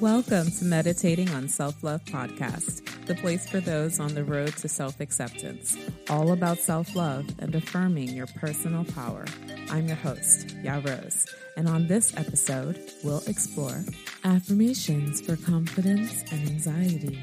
Welcome to Meditating on Self Love Podcast, the place for those on the road to self acceptance, all about self love and affirming your personal power. I'm your host, Ya Rose, and on this episode, we'll explore affirmations for confidence and anxiety.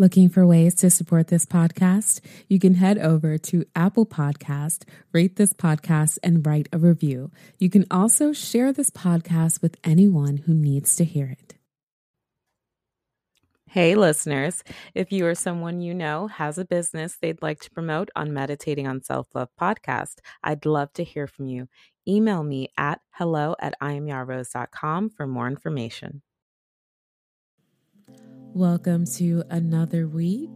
Looking for ways to support this podcast? You can head over to Apple Podcast, rate this podcast, and write a review. You can also share this podcast with anyone who needs to hear it. Hey, listeners. If you or someone you know has a business they'd like to promote on Meditating on Self Love podcast, I'd love to hear from you. Email me at hello at iamyarose.com for more information. Welcome to another week.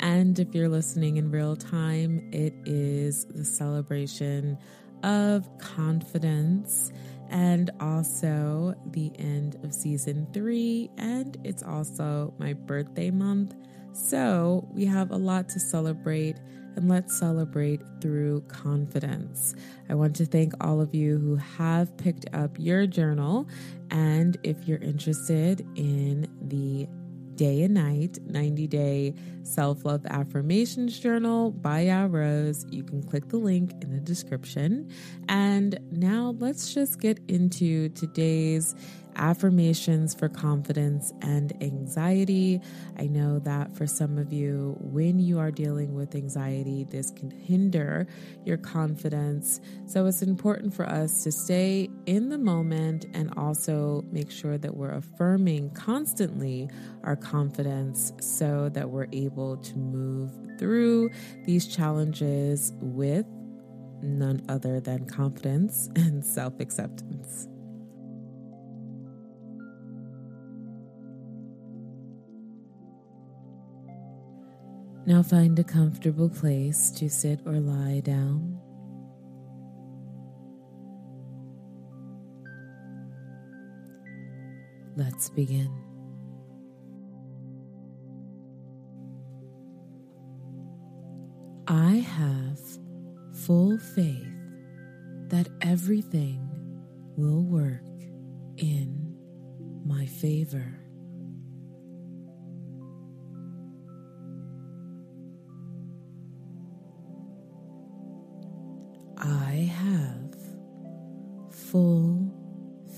And if you're listening in real time, it is the celebration of confidence and also the end of season three. And it's also my birthday month. So we have a lot to celebrate and let's celebrate through confidence. I want to thank all of you who have picked up your journal. And if you're interested in the day and night 90 day self love affirmations journal by Ya Rose. You can click the link in the description. And now let's just get into today's affirmations for confidence and anxiety. I know that for some of you, when you are dealing with anxiety, this can hinder your confidence. So it's important for us to stay in the moment and also make sure that we're affirming constantly our confidence so that we're able to move through these challenges with none other than confidence and self acceptance. Now find a comfortable place to sit or lie down. Let's begin. I have full faith that everything will work in my favor. Full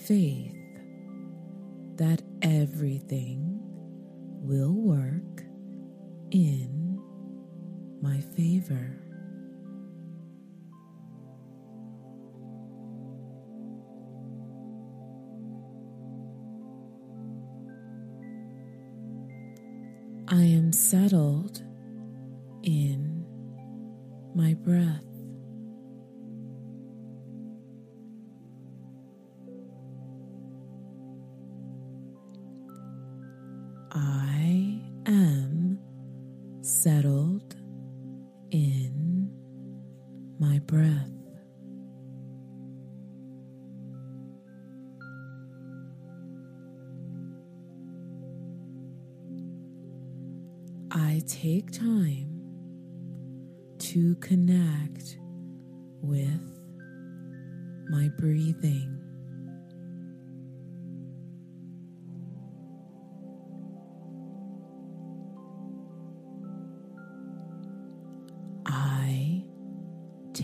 faith that everything will work in my favor. I am settled in my breath.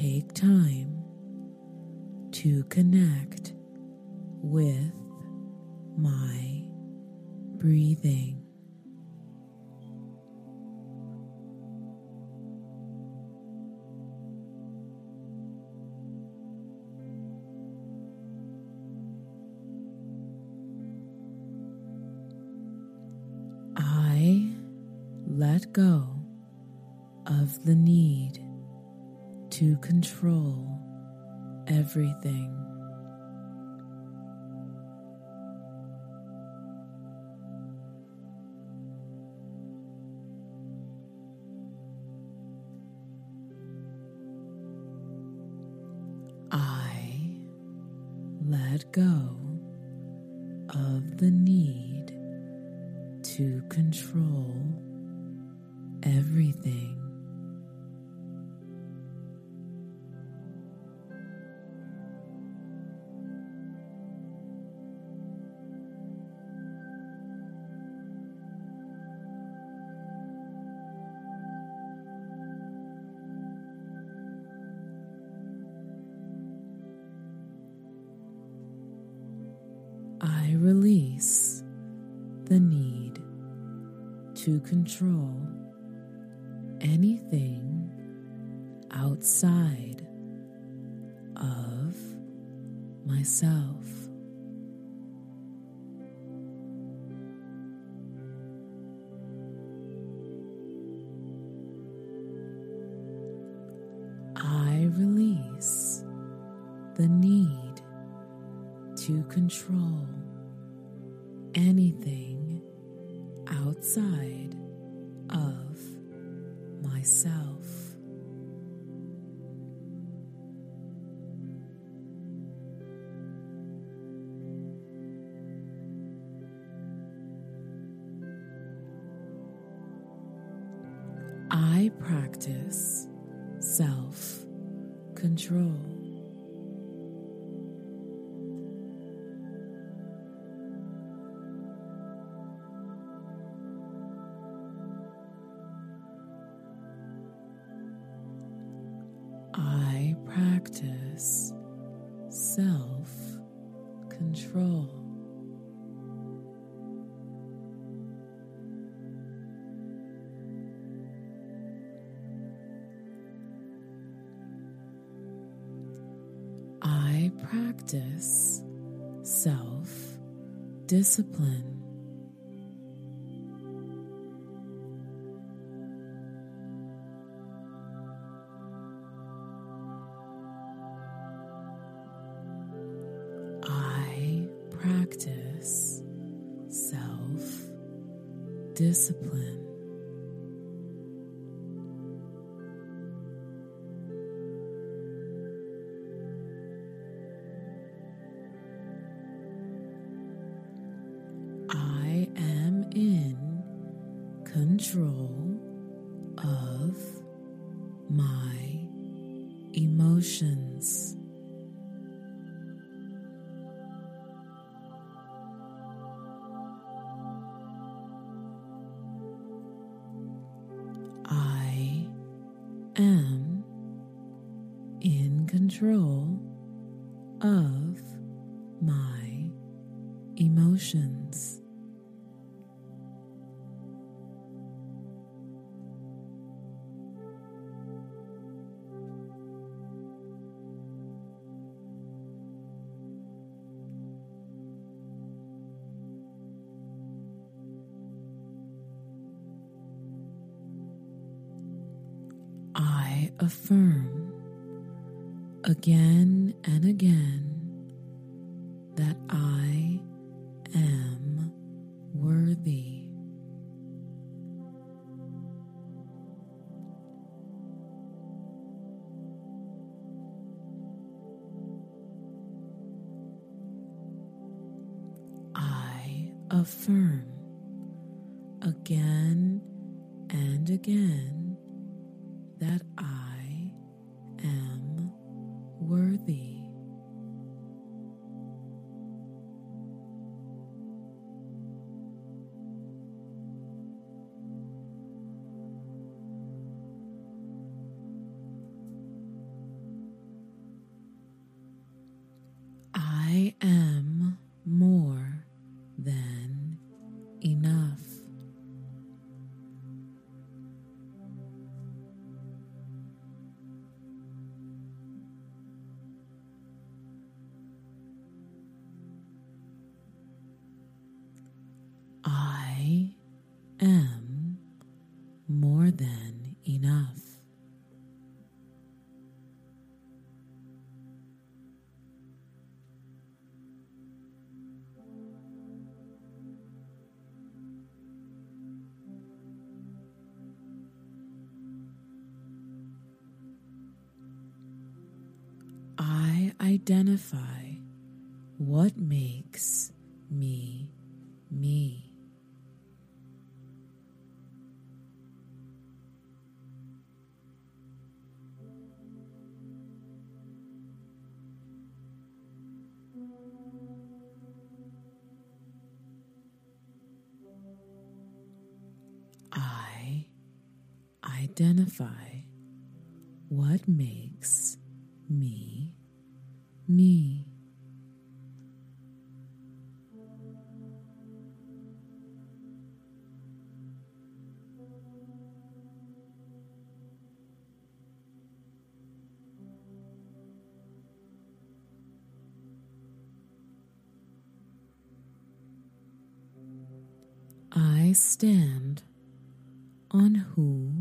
Take time to connect with my breathing. I let go of the need to control everything. to control anything outside of myself. I practice self control. Discipline. I affirm again and again that I am worthy. I affirm again and again that I. identify stand on who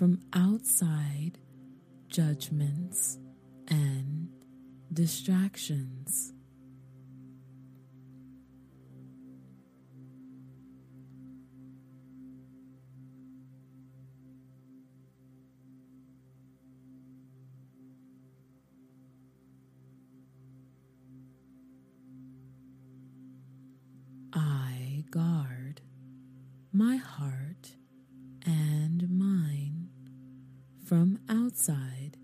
from outside judgments and distractions. I guard my heart and from outside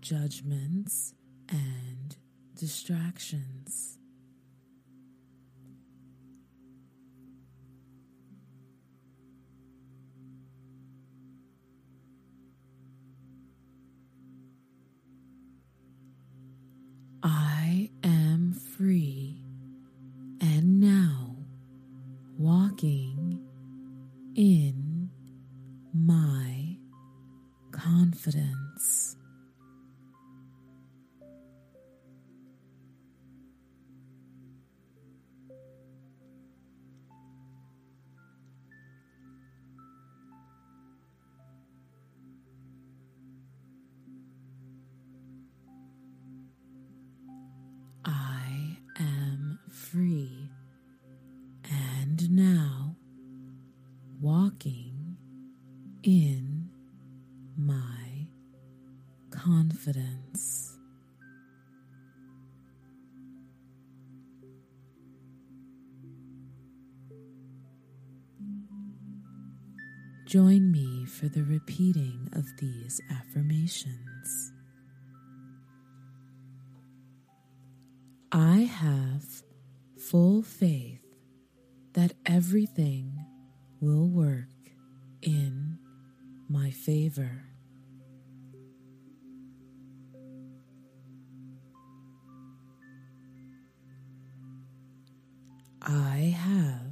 judgments and distractions. I am free and now walking in Join me for the repeating of these affirmations. I have full faith that everything will work in my favor. I have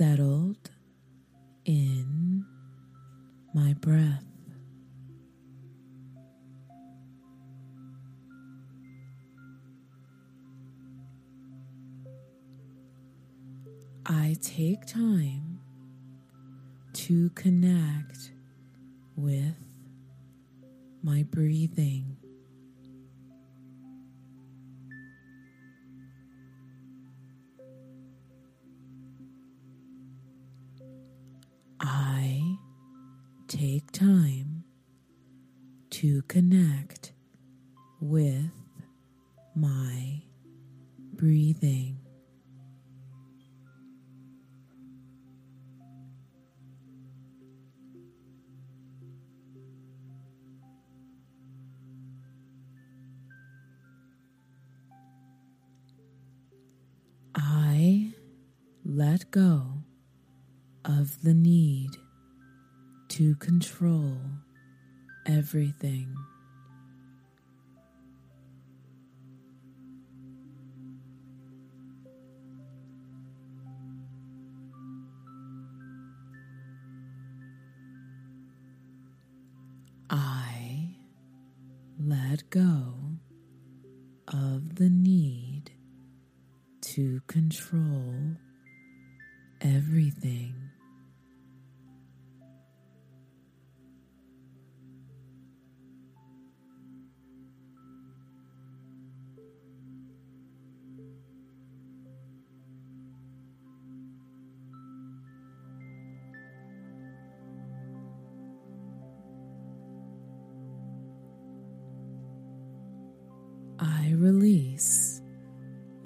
settled in my breath. I take time to connect with my breathing. control everything. I let go of the need to control everything.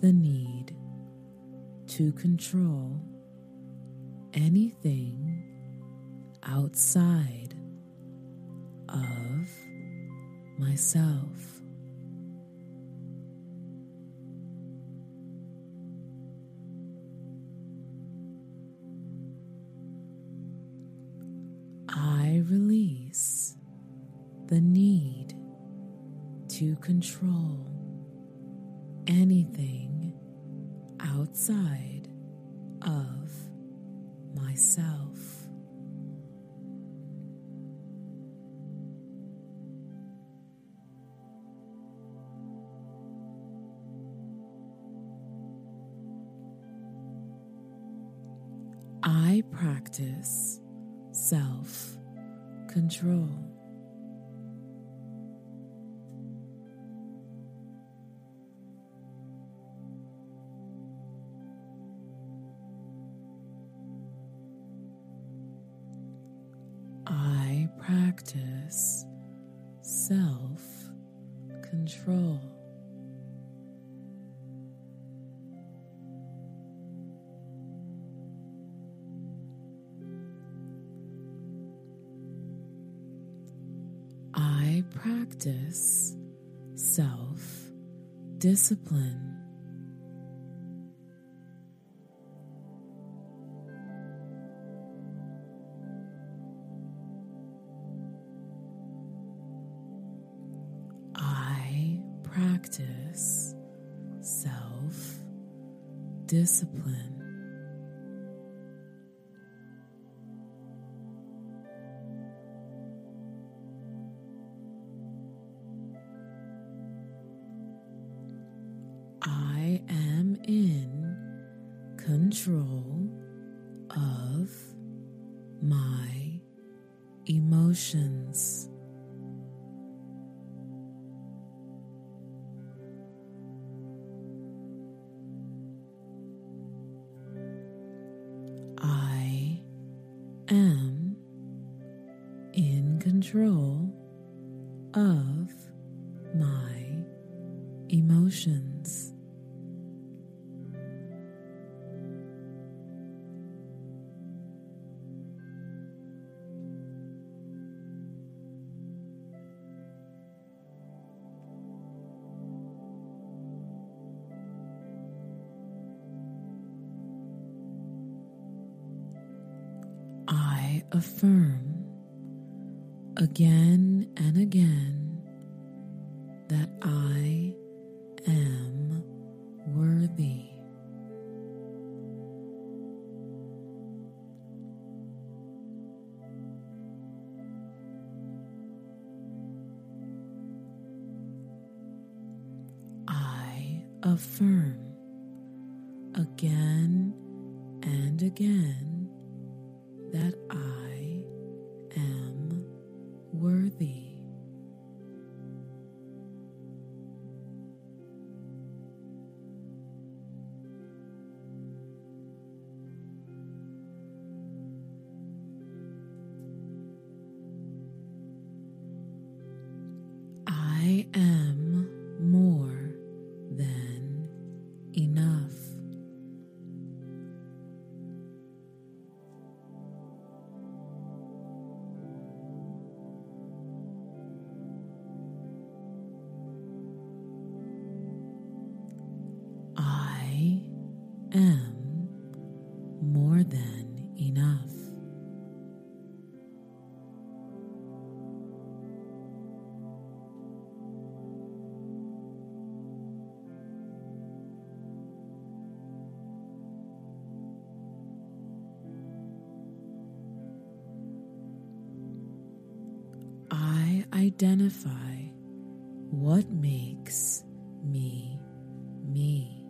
the need to control anything outside of myself. I release the need to control anything outside of myself. discipline. I practice self discipline. affirm again and again identify what makes me me.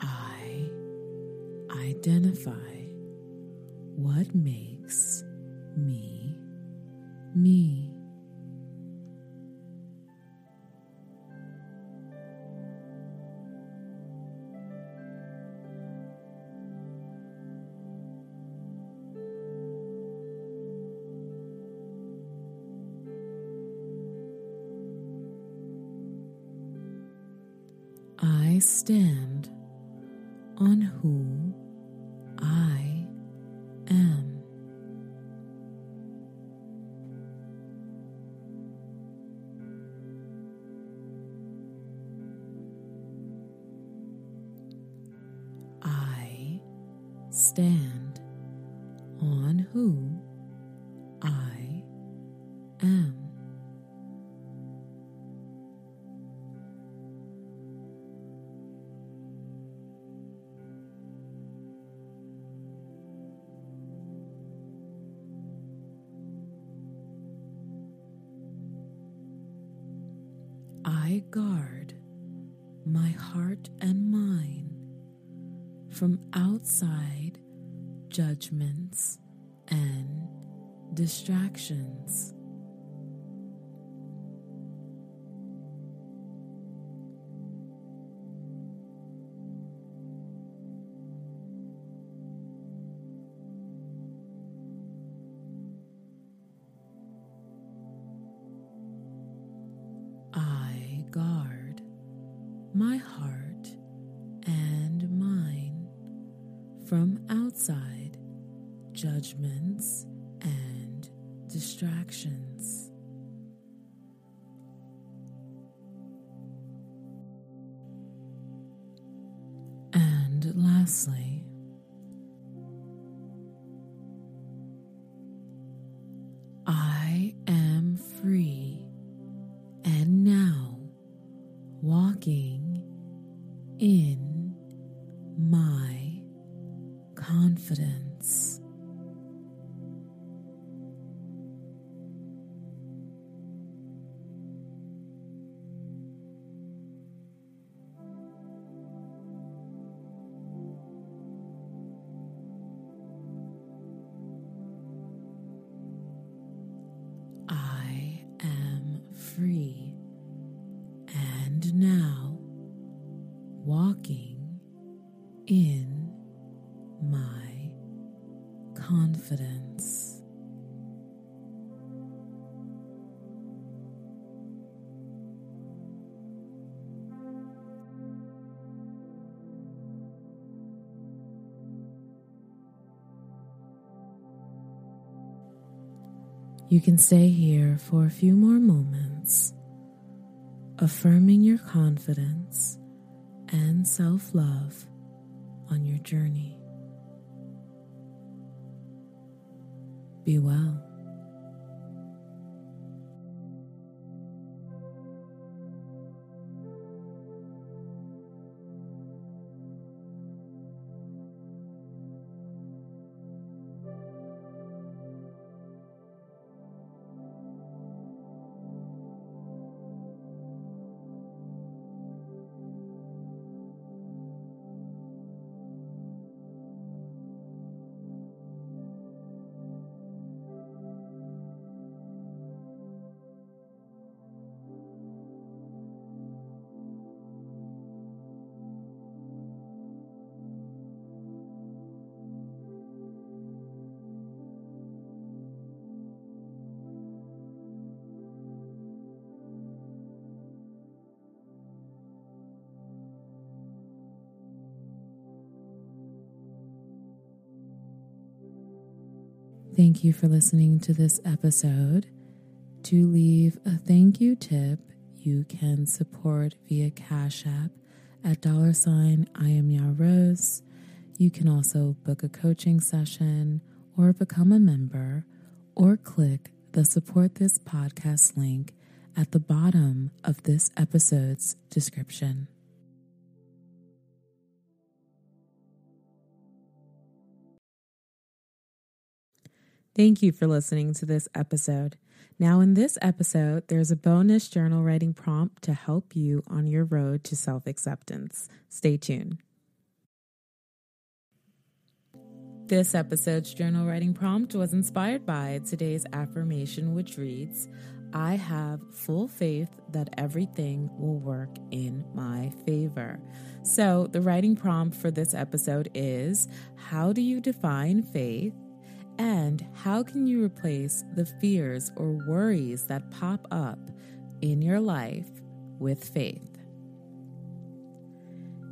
I identify what makes me me. I stand Guard my heart and mind from outside judgments and distractions. You can stay here for a few more moments, affirming your confidence and self love on your journey. Be well. Thank you for listening to this episode. To leave a thank you tip, you can support via Cash App at dollar sign I am Ya Rose. You can also book a coaching session or become a member or click the support this podcast link at the bottom of this episode's description. Thank you for listening to this episode. Now, in this episode, there's a bonus journal writing prompt to help you on your road to self acceptance. Stay tuned. This episode's journal writing prompt was inspired by today's affirmation, which reads I have full faith that everything will work in my favor. So, the writing prompt for this episode is How do you define faith? And how can you replace the fears or worries that pop up in your life with faith?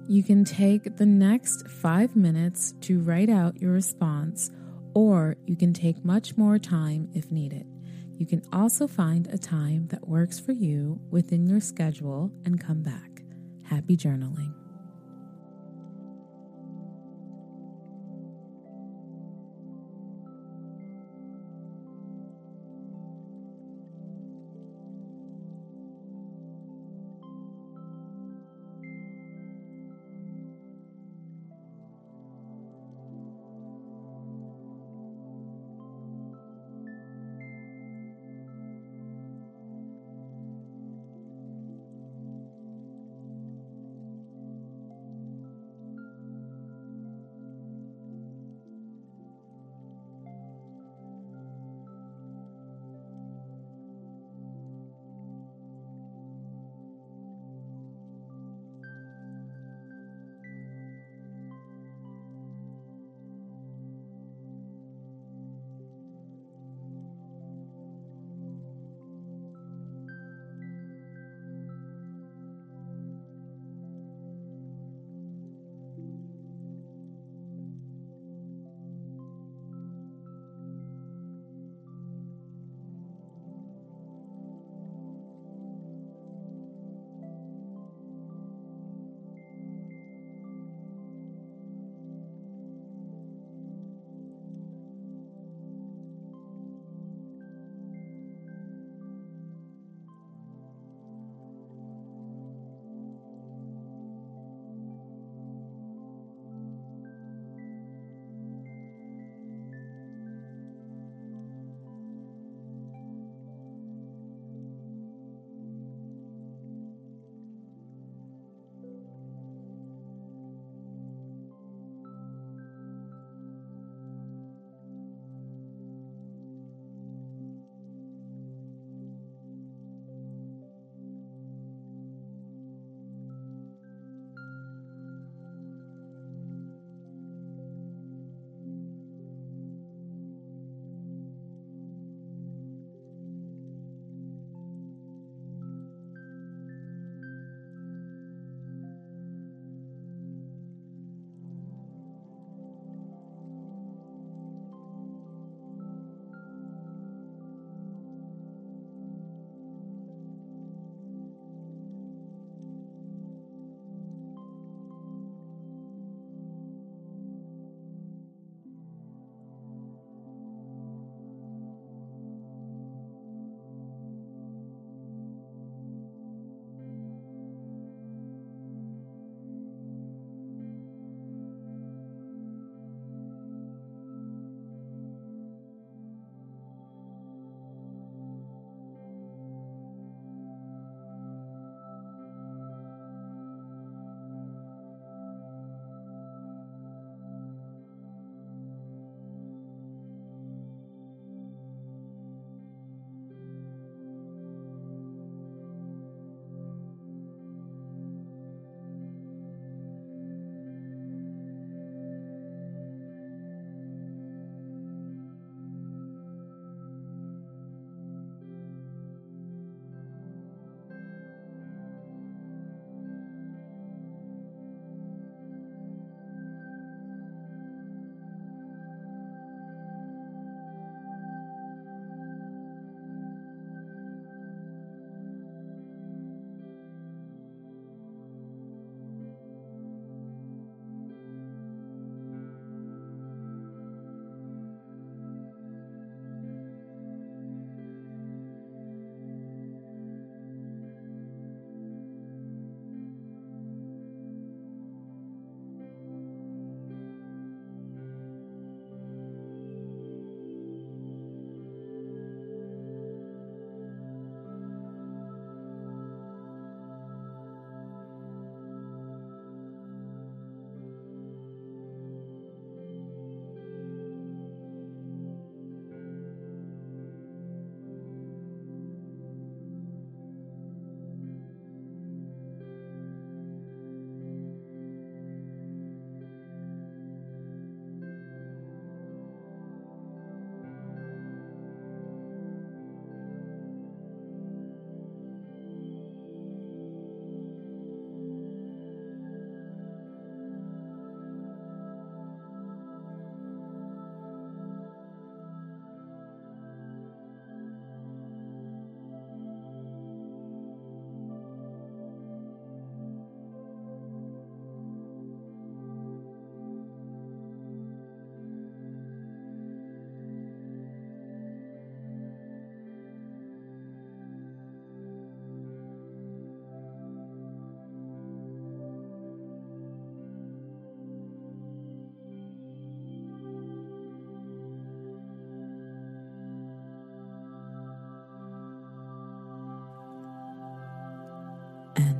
You can take the next five minutes to write out your response, or you can take much more time if needed. You can also find a time that works for you within your schedule and come back. Happy journaling.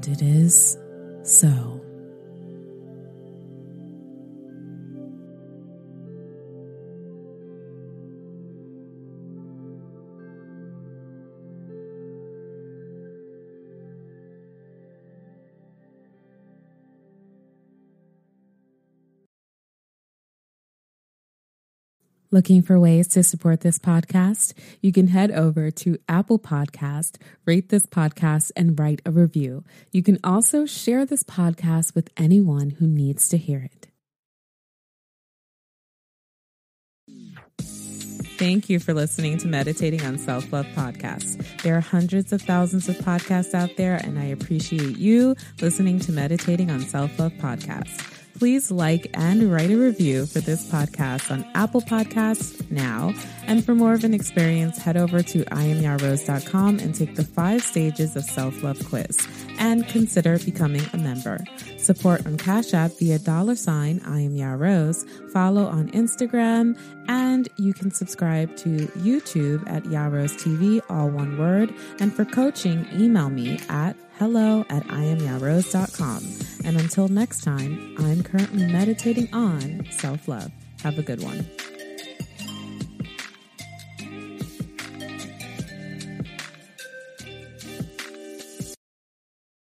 It is so. Looking for ways to support this podcast? You can head over to Apple Podcast, rate this podcast, and write a review. You can also share this podcast with anyone who needs to hear it. Thank you for listening to Meditating on Self Love Podcast. There are hundreds of thousands of podcasts out there, and I appreciate you listening to Meditating on Self Love Podcast please like and write a review for this podcast on Apple Podcasts now. And for more of an experience, head over to iamyarose.com and take the five stages of self-love quiz and consider becoming a member. Support on Cash App via dollar sign I am. Follow on Instagram and you can subscribe to YouTube at Ya TV, all one word. And for coaching, email me at hello at iamyarose.com. And until next time, I'm currently meditating on self love. Have a good one.